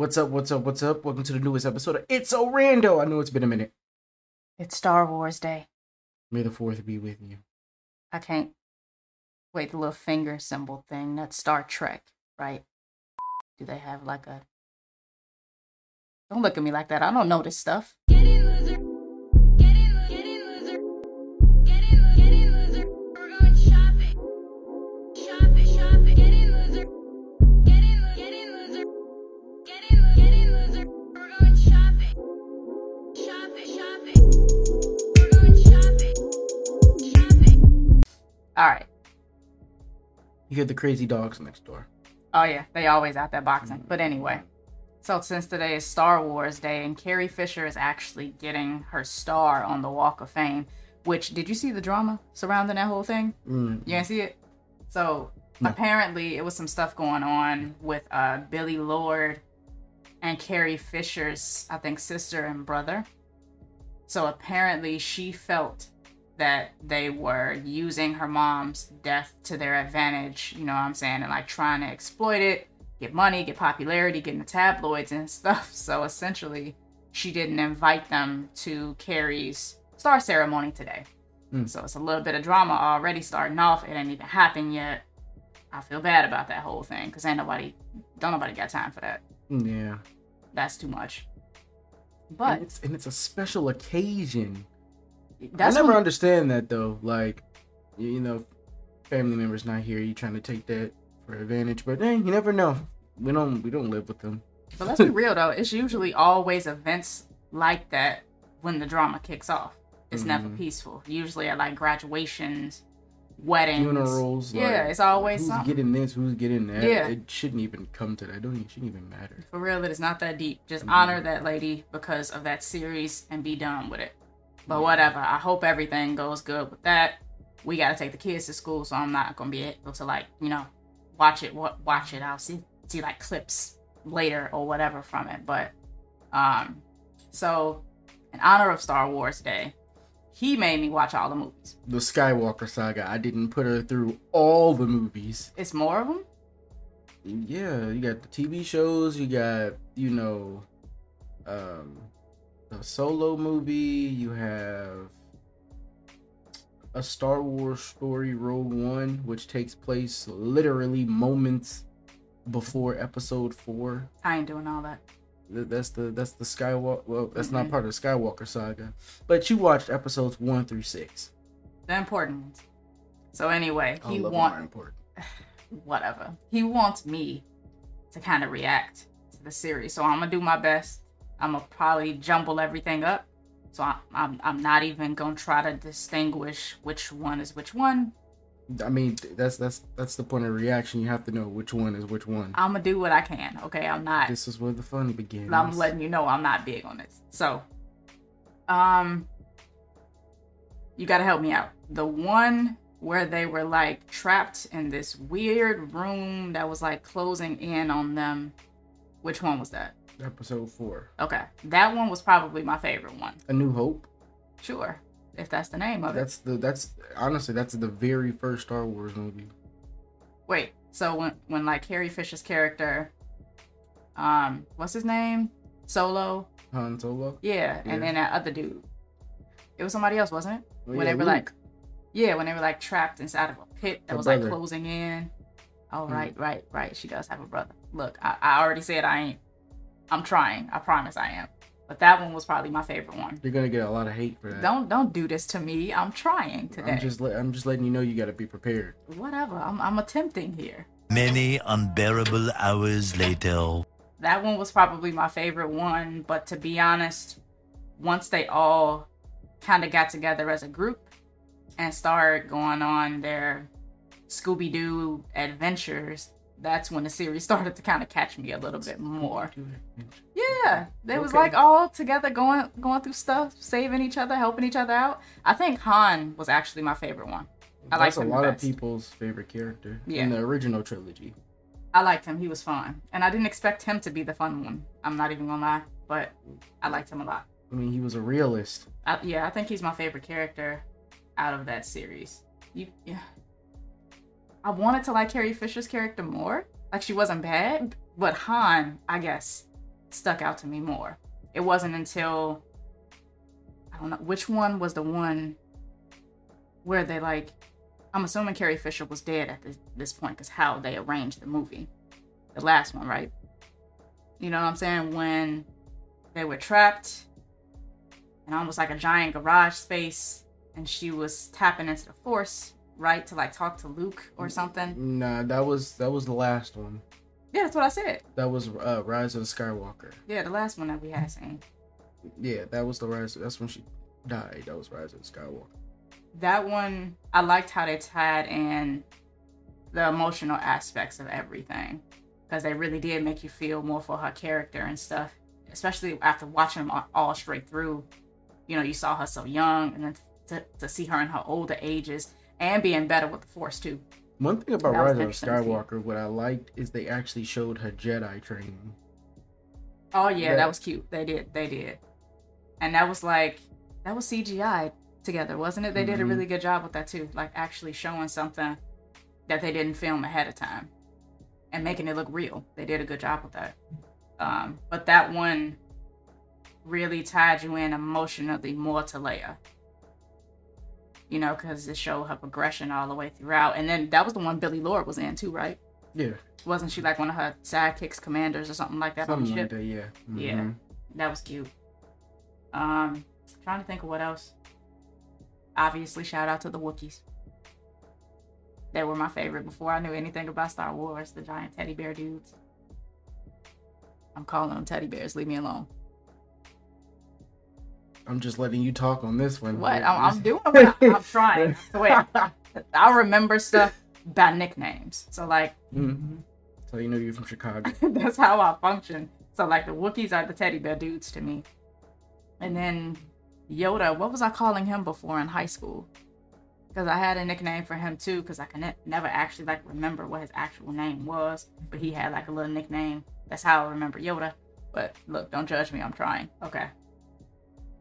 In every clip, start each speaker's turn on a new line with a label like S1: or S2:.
S1: What's up? What's up? What's up? Welcome to the newest episode of It's So Rando. I know it's been a minute.
S2: It's Star Wars Day.
S1: May the fourth be with you.
S2: I can't wait the little finger symbol thing. That's Star Trek, right? Do they have like a Don't look at me like that. I don't know this stuff.
S3: Get
S2: All right.
S1: You hear the crazy dogs next door.
S2: Oh yeah, they always out there boxing. But anyway, so since today is Star Wars Day, and Carrie Fisher is actually getting her star on the Walk of Fame. Which did you see the drama surrounding that whole thing?
S1: Mm.
S2: You didn't see it? So
S1: No.
S2: apparently, it was some stuff going on with uh, Billie Lourd and Carrie Fisher's, I think, sister and brother. So apparently, she felt that they were using her mom's death to their advantage, you know what I'm saying, and like trying to exploit it, get money, get popularity, get in the tabloids and stuff. So essentially, she didn't invite them to Carrie's star ceremony today.
S1: Mm.
S2: So it's a little bit of drama already starting off. It ain't even happened yet. I feel bad about that whole thing because ain't nobody, don't nobody got time for that.
S1: Yeah.
S2: That's too much.
S1: and
S2: But
S1: it's, and it's a special occasion.
S2: That's
S1: I never
S2: when-
S1: understand that though. Like, you, know, family members not here. You trying to take that for advantage, but hey, you never know. We don't we don't live with them.
S2: But let's be real though, it's usually always events like that when the drama kicks off. It's never
S1: Mhm.
S2: peaceful. Usually at like graduations, weddings,
S1: Funerals.
S2: Yeah,
S1: like,
S2: it's always
S1: who's
S2: something.
S1: getting this, who's getting that.
S2: Yeah.
S1: It shouldn't even come to that. It don't even, shouldn't even matter.
S2: For real, that it is not that deep. Just
S1: Mhm.
S2: honor that lady because of that series and be done with it. But whatever. I hope everything goes good with that. We got to take the kids to school, so I'm not gonna be able to like you know watch it. wa- Watch it. I'll see see like clips later or whatever from it. But um, so in honor of Star Wars Day, he made me watch all the movies.
S1: The Skywalker saga. I didn't put her through all the movies.
S2: It's more of them.
S1: Yeah, you got the TV shows. You got you know, um, the solo movie. You have a Star Wars story, Rogue One, which takes place literally moments before Episode Four.
S2: I ain't doing all that.
S1: That's the that's the Skywalker. Well, that's not
S2: Mhm.
S1: part of the Skywalker saga, but you watched episodes one through six.
S2: The important ones. So anyway, he
S1: of them
S2: want
S1: are important.
S2: whatever. He wants me to kind of react to the series. So I'm gonna do my best. I'm gonna probably jumble everything up. So I'm, I'm, I'm not even gonna try to distinguish which one is which one.
S1: I mean, that's that's that's the point of reaction. You have to know which one is which one.
S2: I'm gonna do what I can. Okay, I'm not.
S1: This is where the fun begins.
S2: I'm letting you know I'm not big on this. So, um, you gotta help me out. The one where they were like trapped in this weird room that was like closing in on them. Which one was that?
S1: Episode four,
S2: Okay, that one was probably my favorite one.
S1: A New Hope.
S2: Sure, if that's the name of it.
S1: That's the that's honestly that's the very first Star Wars movie.
S2: Wait, so when when like Carrie Fisher's character, um, what's his name? Solo.
S1: Han Solo.
S2: Yeah,
S1: Yeah.
S2: and then that other dude. It was somebody else, wasn't it?
S1: Oh,
S2: when
S1: yeah,
S2: they were
S1: Luke.
S2: like, yeah, when they were like trapped inside of a pit that
S1: Her
S2: was like closing in. Oh
S1: Hmm.
S2: right, right, right. She does have a brother. Look, I, I already said I ain't. I'm trying. I promise I am. But that one was probably my favorite one.
S1: you're gonna get a lot of hate for that.
S2: Don't don't do this to me. I'm trying today.
S1: I'm just let, I'm just letting you know you got to be prepared.
S2: Whatever. I'm I'm attempting here.
S4: Many unbearable hours later.
S2: That one was probably my favorite one. But to be honest, once they all kind of got together as a group and started going on their Scooby Doo adventures, that's when the series started to kind of catch me a little bit more. Yeah, they was
S1: Okay.
S2: like all together going going through stuff, saving each other, helping each other out. I think Han was actually my favorite one. I liked
S1: a lot of people's favorite character
S2: Yeah.
S1: in the original trilogy.
S2: I liked him. He was fun, and I didn't expect him to be the fun one. I'm not even gonna lie, but I liked him a lot.
S1: I mean, he was a realist.
S2: I, yeah, I think he's my favorite character out of that series. You, yeah. I wanted to like Carrie Fisher's character more. Like she wasn't bad, but Han, I guess, stuck out to me more. It wasn't until I don't know which one was the one where they like I'm assuming Carrie Fisher was dead at this, this point because how they arranged the movie. The last one, right? You know what I'm saying? When they were trapped in almost like a giant garage space and she was tapping into the force, right? To like talk to Luke or something.
S1: Nah, that was that was the last one.
S2: Yeah, that's what I said.
S1: That was uh, Rise of the Skywalker.
S2: Yeah, the last one that we had seen.
S1: Yeah, that was the Rise. That's when she died. That was Rise of the Skywalker.
S2: That one, I liked how they tied in the emotional aspects of everything because they really did make you feel more for her character and stuff. Especially after watching them all, all straight through. You know, you saw her so young, and then to, to see her in her older ages and being better with the Force too.
S1: One thing about
S2: That
S1: Rise of the
S2: interesting to see.
S1: Skywalker, what I liked is they actually showed her Jedi training.
S2: Oh yeah,
S1: Yeah.
S2: that was cute. They did, they did, and that was like that was CGI together, wasn't it? They did a
S1: Mhm.
S2: really good job with that too, like actually showing something that they didn't film ahead of time and making it look real. They did a good job with that. Um, but that one really tied you in emotionally more to Leia. You know, because it showed her progression all the way throughout, and then that was the one Billie Lourd was in too, right?
S1: Yeah,
S2: Wasn't she like one of her sidekicks, commanders, or something like that
S1: something like that. Yeah.
S2: Yeah.
S1: Mhm.
S2: That was cute. Um, trying to think of what else. Obviously, shout out to the Wookiees. They were my favorite before I knew anything about Star Wars. The giant teddy bear dudes. I'm calling them teddy bears. Leave me alone.
S1: I'm just letting you talk on this one.
S2: What? I'm, I'm doing. What I, I'm trying. I swear. I remember stuff by nicknames. So like
S1: hmm So you know you're from Chicago.
S2: that's how I function. So like the Wookiees are the teddy bear dudes to me. And then Yoda, what was I calling him before in high school? Because I had a nickname for him too, because I can ne- never actually like remember what his actual name was, but he had like a little nickname. That's how I remember Yoda. But look, don't judge me. I'm trying. Okay.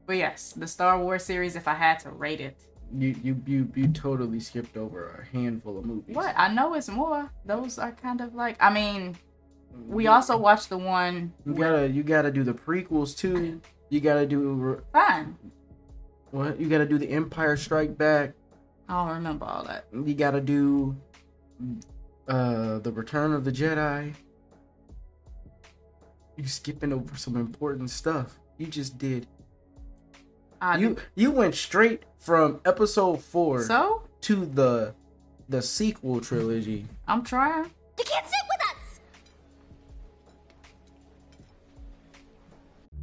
S2: But yes, the Star Wars series. If I had to rate it,
S1: You you you you totally skipped over a handful of movies.
S2: what I know it's more. Those are kind of like. I mean, we also watched the one.
S1: You
S2: with-
S1: gotta you gotta do the prequels too. You gotta do
S2: Fine.
S1: what? You gotta do the Empire Strike Back.
S2: I don't remember all that.
S1: You gotta do uh the Return of the Jedi. You skipping over some important stuff. You just did.
S2: I
S1: you
S2: do-
S1: you went straight from episode four
S2: So
S1: to the the sequel trilogy.
S2: I'm trying.
S3: You can't sit with us!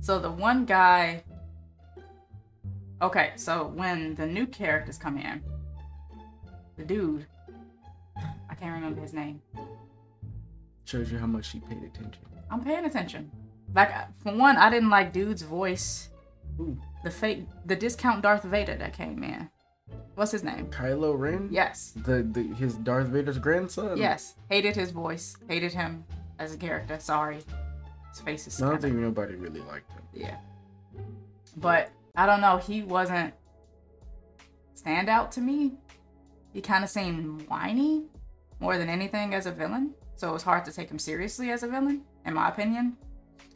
S2: So the one guy. Okay, so when the new characters come in, the dude, I can't remember his name.
S1: Shows you how much she paid attention.
S2: I'm paying attention. Like uh, for one, I didn't like dude's voice.
S1: Ooh.
S2: The fake, the discount Darth Vader that came in. What's his name?
S1: Kylo Ren.
S2: Yes,
S1: The, the his Darth Vader's grandson.
S2: yes. Hated his voice. Hated him as a character. Sorry, his face is.
S1: I don't
S2: kinda-
S1: think nobody really liked him.
S2: Yeah. But I don't know, he wasn't stand out to me. He kind of seemed whiny more than anything as a villain. So it was hard to take him seriously as a villain, in my opinion.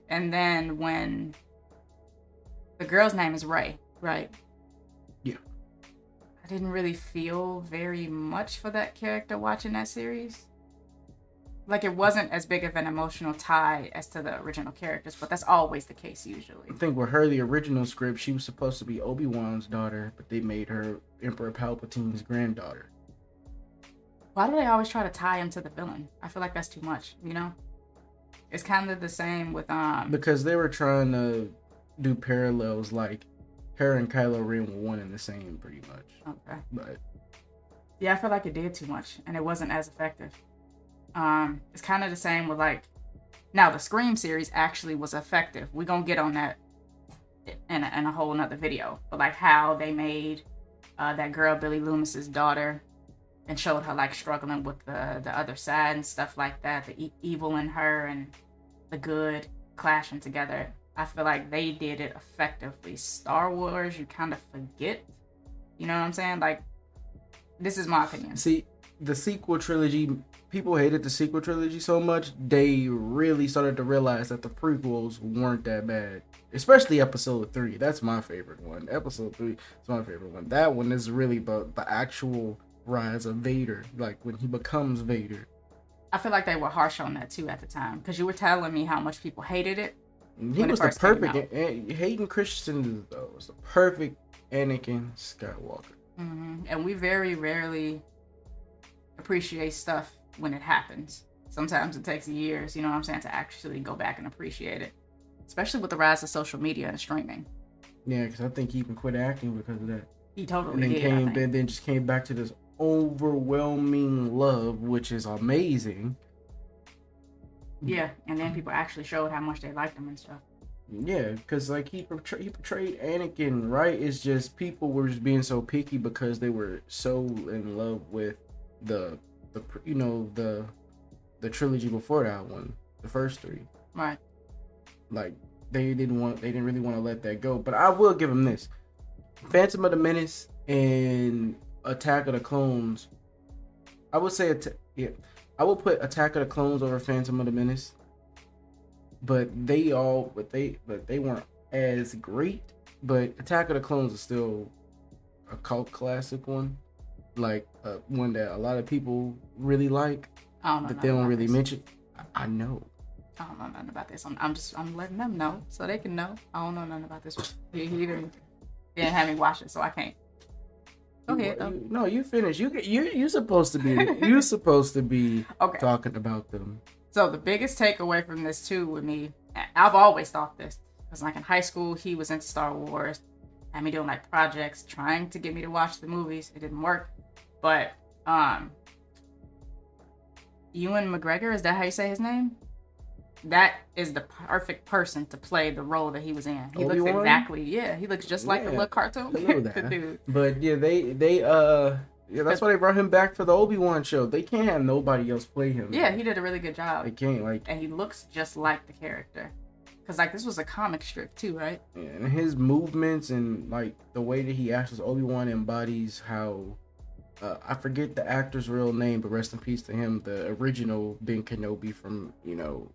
S2: And then when the girl's name is Rey, right?
S1: Yeah.
S2: I didn't really feel very much for that character watching that series. Like it wasn't as big of an emotional tie as to the original characters, but that's always the case usually.
S1: I think with her, the original script, she was supposed to be Obi Wan's daughter, but they made her Emperor Palpatine's granddaughter.
S2: Why do they always try to tie him to the villain? I feel like that's too much, you know? It's kind of the same with um
S1: Because they were trying to do parallels, like her and Kylo Ren were one and the same, pretty much.
S2: okay.
S1: But
S2: Yeah, I feel like it did too much and it wasn't as effective. Um it's kind of the same with like now the Scream series actually was effective. We're going to get on that in a, in a whole nother video. But like how they made uh, that girl Billy Loomis's daughter and showed her like struggling with the the other side and stuff like that, the e- evil in her and the good clashing together. I feel like they did it effectively. Star Wars, you kind of forget. You know what I'm saying? Like, this is my opinion.
S1: see, the sequel trilogy, people hated the sequel trilogy so much, they really started to realize that the prequels weren't that bad. Especially episode three. That's my favorite one. Episode three is my favorite one. That one is really the the actual rise of Vader, like when he becomes Vader.
S2: I feel like they were harsh on that too at the time because you were telling me how much people hated it.
S1: He was the perfect. Hayden Christensen though was the perfect Anakin Skywalker.
S2: hmm And we very rarely appreciate stuff when it happens. Sometimes it takes years, you know what I'm saying, to actually go back and appreciate it. Especially with the rise of social media and streaming.
S1: Yeah, because I think he even quit acting because of that.
S2: He
S1: and
S2: totally
S1: then
S2: did.
S1: Came then just came back to this overwhelming love which is amazing
S2: Yeah, and then people actually showed how much they liked him and stuff.
S1: yeah because like he portrayed, he portrayed anakin right it's just people were just being so picky because they were so in love with the the you know the the trilogy before that one the first three
S2: Right.
S1: like they didn't want they didn't really want to let that go but i will give them this phantom of the menace and attack of the clones i would say yeah i would put attack of the clones over phantom of the menace but they all but they but they weren't as great but attack of the clones is still a cult classic one like uh, one that a lot of people really like
S2: I don't know.
S1: that they don't really
S2: this.
S1: mention I- i know
S2: I don't know nothing about this. I'm, I'm just I'm letting them know so they can know. I don't know nothing about this. one. He, he didn't he didn't have me watch it, so I can't.
S1: You-
S2: ahead.
S1: you- no, you finish. You get- you you supposed to be you supposed to be
S2: Okay.
S1: talking about them.
S2: So the biggest takeaway from this too with me, I've always thought this, because like in high school he was into Star Wars, had me doing like projects, trying to get me to watch the movies. It didn't work, but um, Ewan McGregor is that how you say his name? That is the perfect person to play the role that he was in. He looks
S1: Obi-Wan?
S2: exactly yeah. He looks just like the little cartoon
S1: I know
S2: character
S1: that.
S2: dude.
S1: But yeah, they they uh yeah that's why they brought him back for the Obi Wan show. They can't have nobody else play him.
S2: Yeah, he did a really good job,
S1: they can't like
S2: and he looks just like the character. Cause like this was a comic strip too, right?
S1: and his movements and like the way that he acts as Obi Wan embodies how. Uh, I forget the actor's real name, but rest in peace to him. The original Ben Kenobi from you know,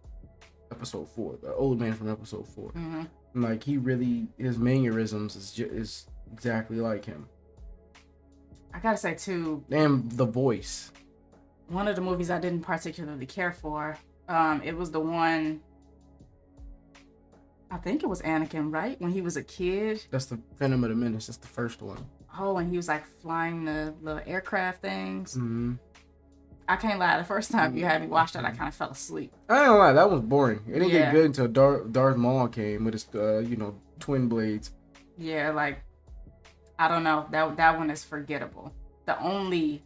S1: episode four, the old man from episode 4
S2: hmm
S1: like he really his mannerisms is ju- is exactly like him
S2: I gotta say too,
S1: and the voice
S2: one of the movies I didn't particularly care for. Um, it was the one. I think it was Anakin, right? When he was a kid.
S1: that's the Phantom of the Menace that's the first one
S2: Oh, and he was like flying the little aircraft things.
S1: mm-hmm.
S2: I can't lie. The first time you had me watch that, I kind of fell asleep.
S1: I don't lie that was boring it didn't
S2: Yeah.
S1: get good until Darth, Darth Maul came with his uh, you know twin blades
S2: Yeah, like I don't know. That that one is forgettable. The only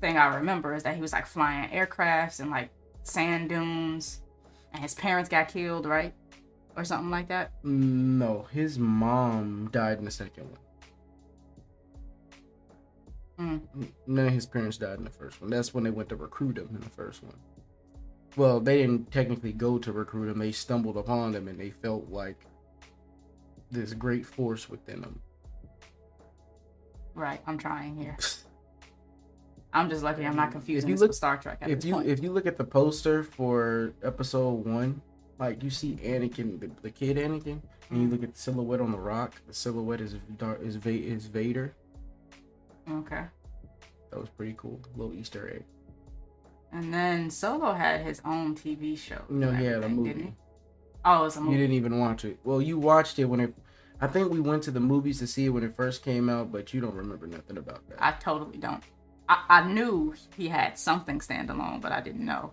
S2: thing I remember is that he was like flying aircrafts and like sand dunes, and his parents got killed, right, or something like that.
S1: no his mom died in the second one
S2: Mm.
S1: none of his parents died in the first one that's when they went to recruit him in the first one well they didn't technically go to recruit him they stumbled upon him and they felt like this great force within them
S2: Right, I'm trying here. I'm just lucky I'm not confusing
S1: you
S2: this
S1: look-
S2: with Star Trek at
S1: if you
S2: point.
S1: if you look at the poster for episode one, like you see Anakin, the, the kid Anakin, and you look at the silhouette on the rock. The silhouette is Dar- is Va- is Vader.
S2: Okay.
S1: That was pretty cool. Little Easter egg.
S2: And then Solo had his own TV show.
S1: No, he had a movie.
S2: didn't he? Oh, it was a movie.
S1: You didn't even watch it. Well, you watched it when it. I think we went to the movies to see it when it first came out, but you don't remember nothing about that.
S2: I totally don't. I, I knew he had something standalone, but I didn't know.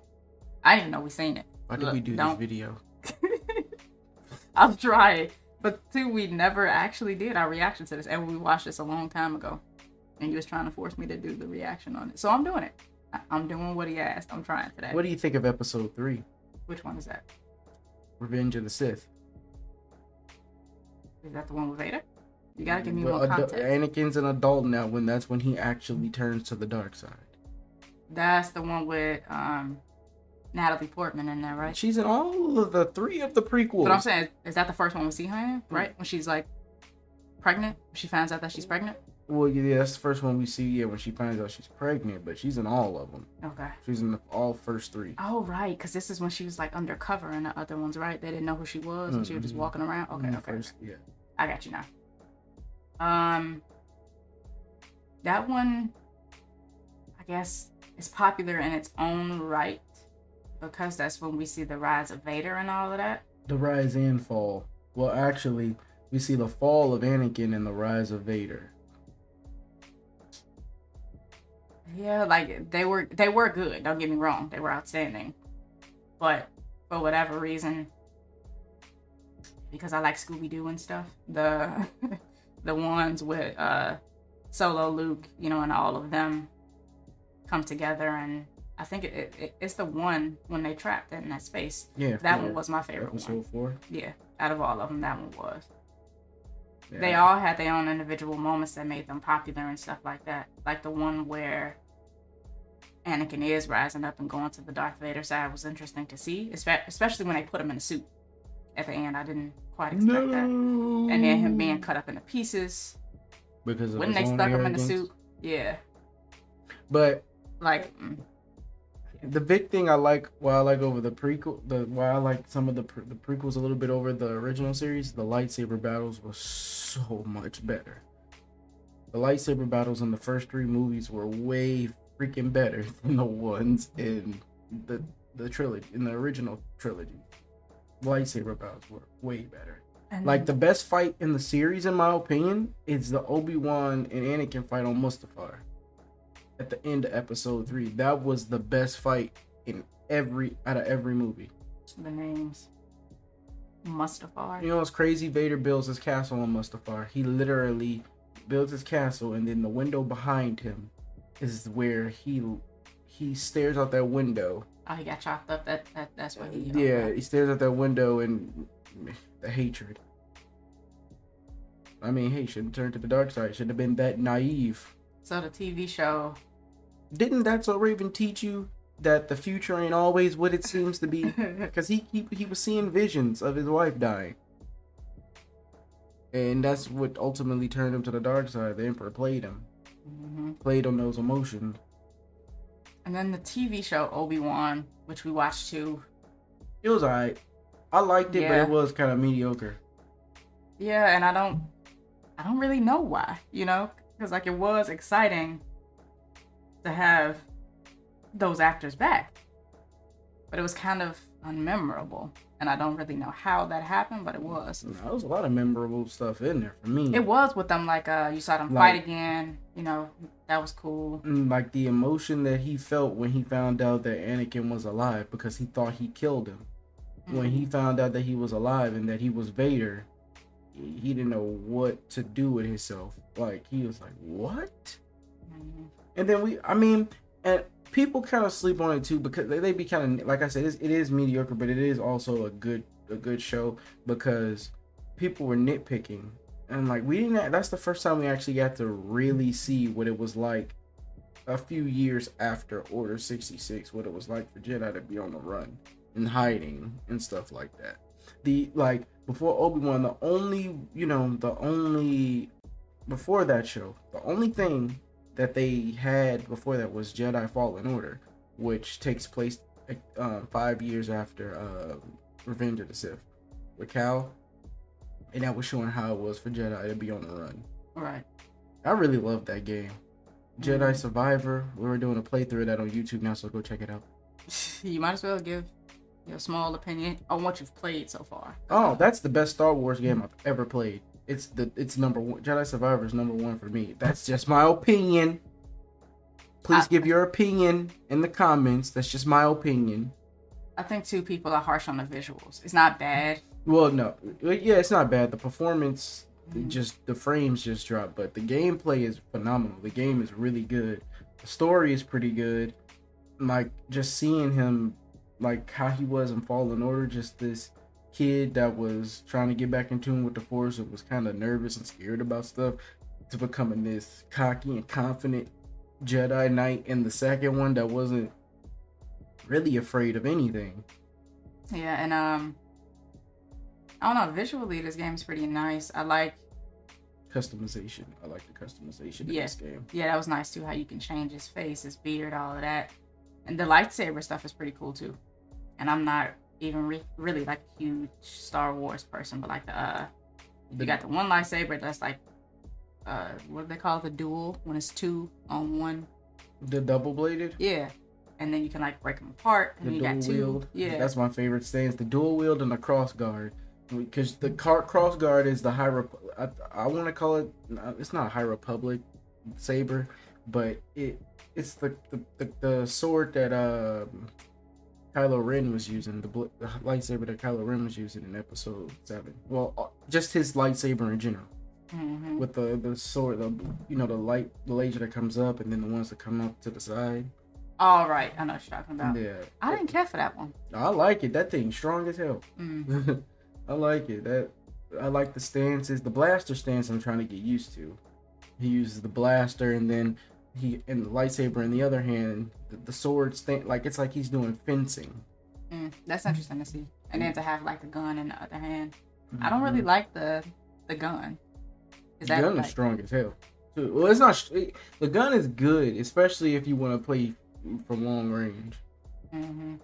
S2: I didn't even know we seen it.
S1: Why did
S2: Look,
S1: we do
S2: don't-
S1: this video?
S2: I'm trying. But two, we never actually did our reaction to this. And we watched this a long time ago. And he was trying to force me to do the reaction on it. So I'm doing it. I- I'm doing what he asked. I'm trying today.
S1: What do you think of episode three,
S2: Which one is that?
S1: Revenge of the Sith?
S2: Is that the one with Vader? You gotta give me
S1: But
S2: more
S1: adu-
S2: context.
S1: Anakin's an adult now. When that's when he actually turns to the dark side.
S2: That's the one with um Natalie Portman in there, right?
S1: She's in all of the three of the prequels.
S2: But I'm saying, is that the first one we see her in? Right? When she's like pregnant? She finds out that she's pregnant?
S1: Well, yeah, that's the first one we see. Yeah, when she finds out she's pregnant, but she's in all of them.
S2: Okay.
S1: She's in the, all first three.
S2: Oh right, because this is when she was like undercover in the other ones, right? They didn't know who she was, and she was just
S1: Mhm.
S2: walking around. Okay, okay,
S1: First, yeah.
S2: I got you now. Um, that one, I guess, is popular in its own right because that's when we see the rise of Vader and all of that.
S1: The rise and fall. Well, actually, we see the fall of Anakin and the rise of Vader.
S2: Yeah, like they were they were good. Don't get me wrong, they were outstanding, but for whatever reason, because I like Scooby Doo and stuff, the the ones with uh Solo, Luke, you know, and all of them come together, and I think it, it it's the one when they trapped in that space.
S1: Yeah.
S2: That one was my favorite
S1: Episode
S2: one.
S1: four.
S2: Yeah, out of all of them, that one was.
S1: Yeah.
S2: They all had their own individual moments that made them popular and stuff like that. Like the one where Anakin is rising up and going to the Darth Vader side was interesting to see, especially when they put him in a suit at the end. I didn't quite expect
S1: No.
S2: that. And then him being cut up into pieces
S1: because of
S2: when they stuck him in the suit. Yeah,
S1: But
S2: like mm,
S1: the big thing I like, why I like over the prequel, the why I like some of the pre- the prequels a little bit over the original series, the lightsaber battles was so much better. The lightsaber battles in the first three movies were way freaking better than the ones in the the trilogy in the original trilogy. Lightsaber battles were way better.
S2: and
S1: Like the best fight in the series, in my opinion, is the Obi Wan and Anakin fight on Mustafar. At the end of Episode three, that was the best fight in every out of every movie.
S2: the names Mustafar.
S1: You know what's crazy? Vader builds his castle on Mustafar. He literally builds his castle, and then the window behind him is where he he stares out that window.
S2: Oh, he got chopped up. That, that that's what he.
S1: Yeah, he stares out that window and the hatred. I mean, hey, shouldn't turn to the dark side. Should have been that naive.
S2: So the TV show.
S1: Didn't That's So Raven teach you that the future ain't always what it seems to be? Because he, he he was seeing visions of his wife dying, and that's what ultimately turned him to the dark side. The Emperor played him,
S2: hmm
S1: played on those emotions.
S2: And then the TV show Obi Wan, which we watched too.
S1: It was alright. I liked it, but it was kind of mediocre.
S2: Yeah, and I don't, I don't really know why. You know, because like it was exciting to have those actors back, but it was kind of unmemorable, and I don't really know how that happened, but it was.
S1: Nah, There was a lot of memorable stuff in there for me.
S2: It was with them like uh, you saw them
S1: Like-
S2: fight again. You know, that was cool.
S1: Mm, like the emotion that he felt when he found out that Anakin was alive because he thought he killed him. When he found out that he was alive and that he was Vader, he didn't know what to do with himself. Like he was like, "What?" And then we, I mean, and people kind of sleep on it too because they, they be kind of like I said, it's, it is mediocre, but it is also a good a good show because people were nitpicking and like we didn't. That's the first time we actually got to really see what it was like a few years after Order sixty six, what it was like for Jedi to be on the run and hiding and stuff like that. The like before Obi Wan, the only you know the only before that show, the only thing that they had before that was Jedi Fallen Order, which takes place uh, five years after uh, Revenge of the Sith with Cal, and that was showing how it was for Jedi to be on the run.
S2: Right.
S1: I really love that game. Jedi
S2: Mhm.
S1: Survivor. We were doing a playthrough of that on YouTube now, so go check it out.
S2: You might as well give your small opinion on what you've played so far.
S1: Oh, that's the best Star Wars game I've ever played. It's the it's number one. Jedi Survivor is number one for me. That's just my opinion. Please
S2: I-
S1: give your opinion in the comments. That's just my opinion.
S2: I think two people are harsh on the visuals. It's not bad.
S1: Well, no, uh, yeah, it's not bad. The performance, it mm-hmm. just the frames just dropped, but the gameplay is phenomenal. The game is really good. The story is pretty good. Like just seeing him, like how he was in Fallen Order, just this kid that was trying to get back in tune with the Force and was kind of nervous and scared about stuff, to becoming this cocky and confident Jedi Knight in the second one that wasn't really afraid of anything.
S2: Yeah, and um, I don't know. Visually, this game is pretty nice. I like
S1: customization. I like the customization in
S2: Yeah.
S1: this game.
S2: Yeah, that was nice too. How you can change his face, his beard, all of that, and the lightsaber stuff is pretty cool too. And I'm not even re- really like a huge Star Wars person, but like the uh, you got the one lightsaber that's like, uh, what do they call it? The dual when it's two on one.
S1: The double bladed,
S2: Yeah, and then you can like break them apart, and
S1: the
S2: you
S1: dual
S2: got two.
S1: wield.
S2: Yeah,
S1: that's my favorite stance. The dual wield and the cross guard. Because the car- cross guard is the high. Rep- I, I want to call it. It's not a high republic saber, but it it's the the, the, the sword that um Kylo Ren was using. The, bl- the lightsaber that Kylo Ren was using in Episode Seven. Well, uh, just his lightsaber in general.
S2: hmm
S1: with the the sword, the you know the light the laser that comes up, and then the ones that come up to the side.
S2: All right, I know what you're talking about.
S1: Yeah,
S2: I didn't care for that one.
S1: I like it. That thing's strong as hell.
S2: Mm.
S1: I like it. That I like the stances. The blaster stance I'm trying to get used to. He uses the blaster, and then he and the lightsaber in the other hand. The, the sword stand like it's like he's doing fencing.
S2: Mm, that's interesting to see. And then to have like the gun in the other hand. I don't
S1: Mm-hmm.
S2: really like the the gun. Is
S1: The
S2: that
S1: gun
S2: like,
S1: is strong as hell. too. Well, it's not. The gun is good, especially if you want to play from long range.
S2: hmm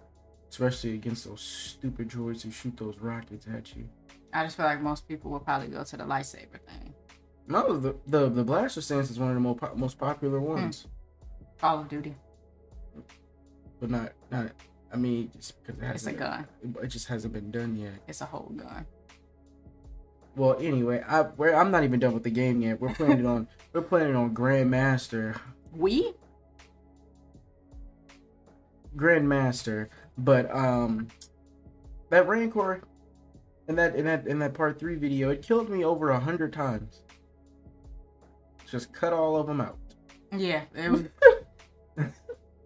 S1: especially against those stupid droids who shoot those rockets at you.
S2: I just feel like most people will probably go to the lightsaber thing.
S1: No, the the, the blaster stance is one of the most most popular ones,
S2: Call of Duty.
S1: but not not. I mean, just because it
S2: It's a gun.
S1: it, it just hasn't been done yet.
S2: It's a whole gun.
S1: Well, anyway, I we're, I'm not even done with the game yet. We're playing it on we're playing it on Grandmaster,
S2: We?
S1: Grandmaster. But um, that Rancor in that in that in that part three video, it killed me over a hundred times. Just cut all of them out.
S2: Yeah. It was,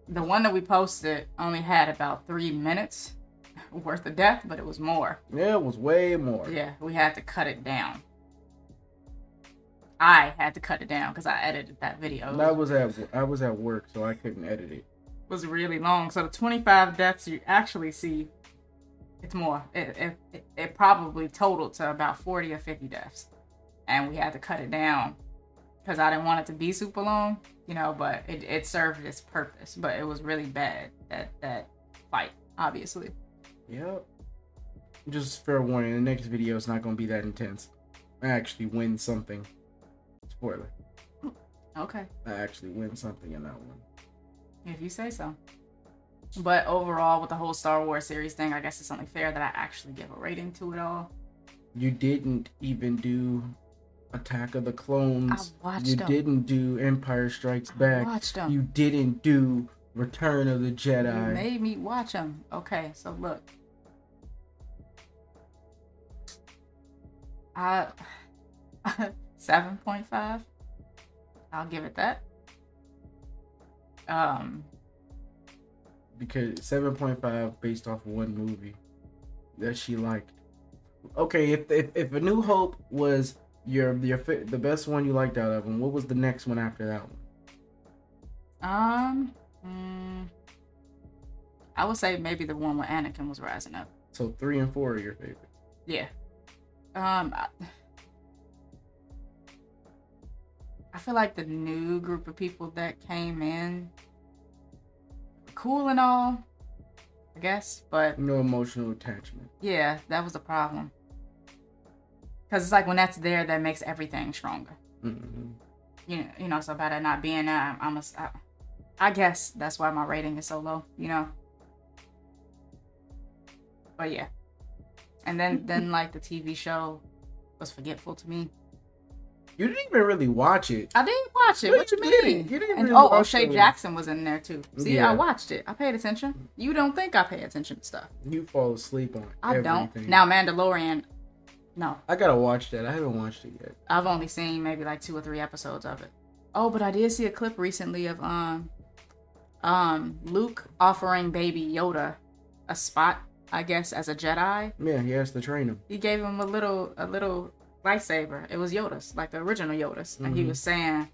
S2: the one that we posted only had about three minutes worth of death, but it was more.
S1: Yeah, it was way more.
S2: Yeah, we had to cut it down. I had to cut it down because I edited that video.
S1: I
S2: was,
S1: at I was at work, so I couldn't edit it.
S2: was really long. So the 25 deaths you actually see, it's more. It, it, it, it probably totaled to about 40 or 50 deaths. And we had to cut it down because I didn't want it to be super long, you know, but it, it served its purpose. But it was really bad, that, that fight, obviously.
S1: Yep. Just fair warning, the next video is not gonna be that intense. I actually win something. Spoiler.
S2: Okay.
S1: I actually win something in that one.
S2: If you say so. But overall, with the whole Star Wars series thing, I guess it's only fair that I actually give a rating to it all.
S1: You didn't even do Attack of the Clones.
S2: I watched
S1: you
S2: them.
S1: didn't do Empire Strikes
S2: I
S1: Back.
S2: watched them.
S1: You didn't do Return of the
S2: You
S1: Jedi.
S2: made me watch them. Okay, so look. I seven point five. I'll give it that. Um,
S1: because 7.5 based off one movie that she liked. Okay, if if, if A New Hope was your your the best one you liked out of them, what was the next one after that one?
S2: um, mm, I would say maybe the one where Anakin was rising up.
S1: So three and four are your favorites.
S2: Yeah. Um, I, I feel like the new group of people that came in, cool and all, I guess, but
S1: No emotional attachment.
S2: yeah, that was the problem. Cause it's like when that's there, that makes everything stronger.
S1: hmm
S2: You know, you know. So by that not being there, I'm a, I, I guess that's why my rating is so low. You know. But yeah, and then then like the TV show was forgetful to me.
S1: You didn't even really watch it.
S2: I didn't watch it.
S1: No,
S2: what you
S1: you
S2: mean?
S1: didn't. You didn't
S2: and,
S1: really
S2: oh, O'Shea
S1: it.
S2: Jackson was in there too. See,
S1: Yeah.
S2: I watched it. I paid attention. You don't think I pay attention to stuff?
S1: You fall asleep on it.
S2: I
S1: everything.
S2: don't. Now Mandalorian, no,
S1: I gotta watch that. I haven't watched it yet.
S2: I've only seen maybe like two or three episodes of it. Oh, but I did see a clip recently of um, um, Luke offering Baby Yoda a spot, I guess, as a Jedi.
S1: Yeah, he has to train him.
S2: He gave him a little a little lightsaber. It was Yoda's, like the original Yoda's, and he
S1: Mhm.
S2: was saying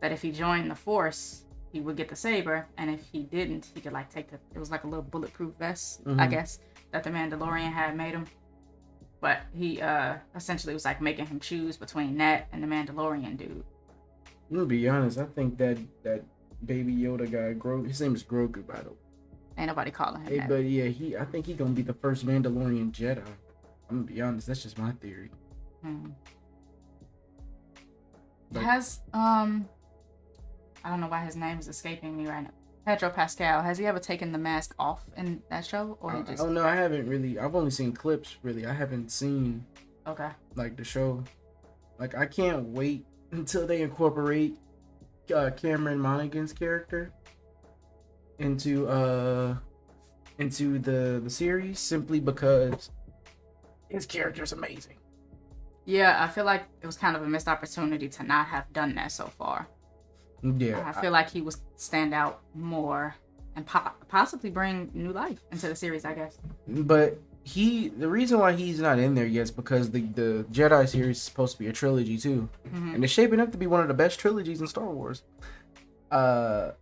S2: that if he joined the Force, he would get the saber, and if he didn't, he could like take the. It was like a little bulletproof vest, I
S1: Mhm.
S2: guess, that the Mandalorian had made him. But he uh essentially was like making him choose between that and the Mandalorian dude.
S1: I'm gonna be honest. I think that that baby Yoda guy, Grogu. His name is Grogu, by the way.
S2: Ain't nobody calling him
S1: Hey,
S2: that.
S1: but yeah, he. I think he gonna be the first Mandalorian Jedi. I'm gonna be honest. That's just my theory.
S2: Hmm.
S1: Like-
S2: has um I don't know why his name is escaping me right now. Pedro Pascal, has he ever taken the mask off in that show? Or
S1: I,
S2: he just
S1: don't know. I haven't really. I've only seen clips. Really, I haven't seen
S2: Okay.
S1: like the show. Like I can't wait until they incorporate uh, Cameron Monaghan's character into uh into the the series simply because his character's amazing.
S2: Yeah, I feel like it was kind of a missed opportunity to not have done that so far.
S1: Yeah,
S2: I feel like he would stand out more and po- possibly bring new life into the series, I guess.
S1: but he the reason why he's not in there yet is because the the Jedi series is supposed to be a trilogy too,
S2: Mhm.
S1: and it's shaping up to be one of the best trilogies in Star Wars. Uh,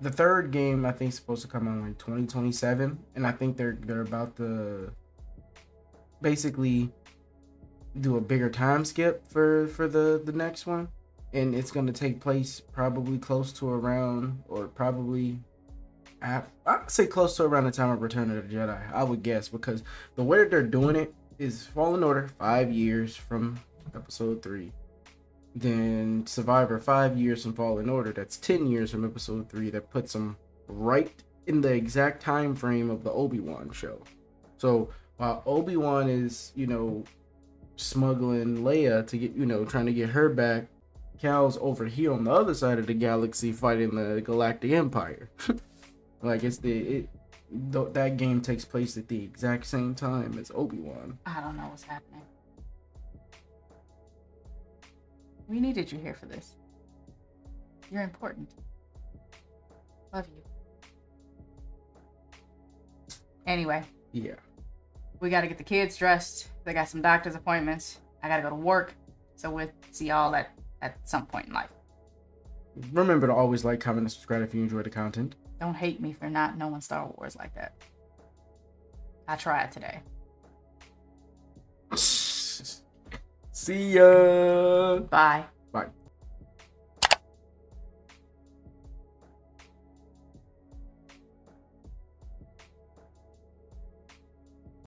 S1: the third game I think is supposed to come out in like 2027, and I think they're they're about to basically do a bigger time skip for for the the next one, and it's going to take place probably close to around or probably at, I'd say close to around the time of Return of the Jedi. I would guess because the way that they're doing it is Fallen Order five years from Episode three, then Survivor five years from Fallen Order. That's ten years from Episode three. That puts them right in the exact time frame of the Obi Wan show. So while Obi Wan is you know smuggling Leia to get you know trying to get her back. Cal's over here on the other side of the galaxy fighting the Galactic Empire. like it's the it th- that game takes place at the exact same time as Obi Wan.
S2: I don't know what's happening. We needed you here for this. You're important. Love you. Anyway,
S1: Yeah.
S2: we got to get the kids dressed. They got some doctor's appointments. I got to go to work. So we'll see y'all at, at some point in life.
S1: Remember to always like, comment, and subscribe if you enjoy the content.
S2: Don't hate me for not knowing Star Wars like that. I tried today.
S1: See ya.
S2: Bye.
S1: Bye.